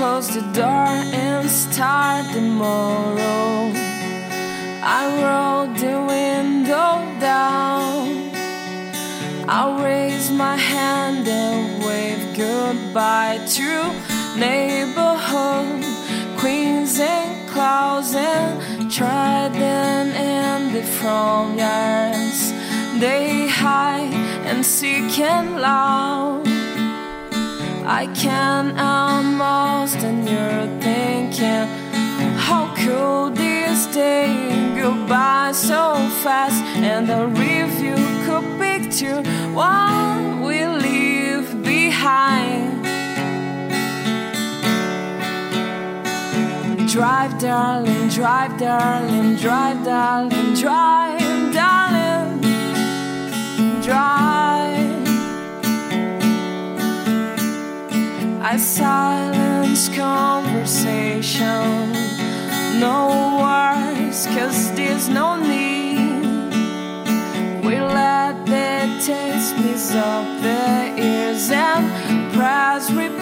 close the door and start tomorrow. I roll the window down. I raise my hand and wave goodbye to neighborhood queens and clouds and trident and the front yards. They hide and seek and loud. I can almost, and you're thinking, how could this day go by so fast? And the review could picture what we leave behind. Drive, darling, drive, darling, drive, darling, drive, I silence conversation. No words, cause there's no need. We let the taste miss up the ears and press repeat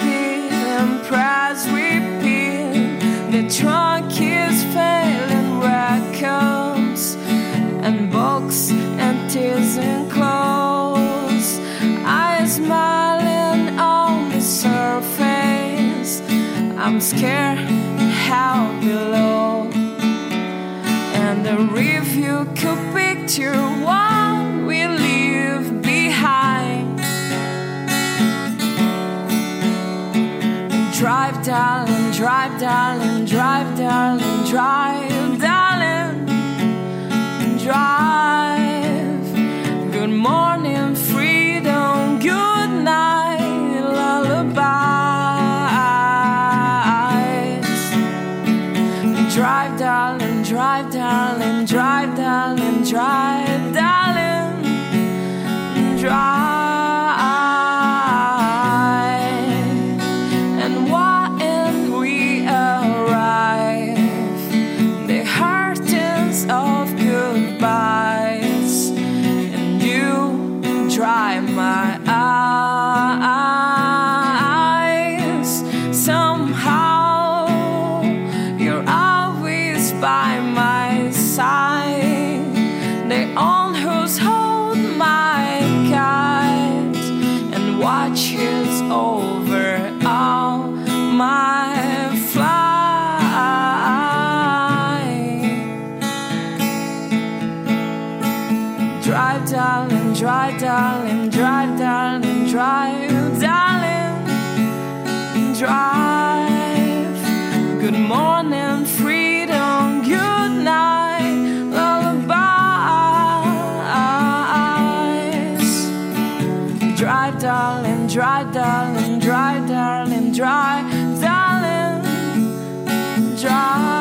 I'm scared how below. And the review could picture what we leave behind. Drive, darling, drive, darling, drive, darling, drive, darling, darling, drive, darling, drive, darling, drive. Watches over all my flight. Drive, darling, drive, darling, drive, darling, drive, darling, drive. Good morning, dry, darling, dry, darling, dry, darling, dry.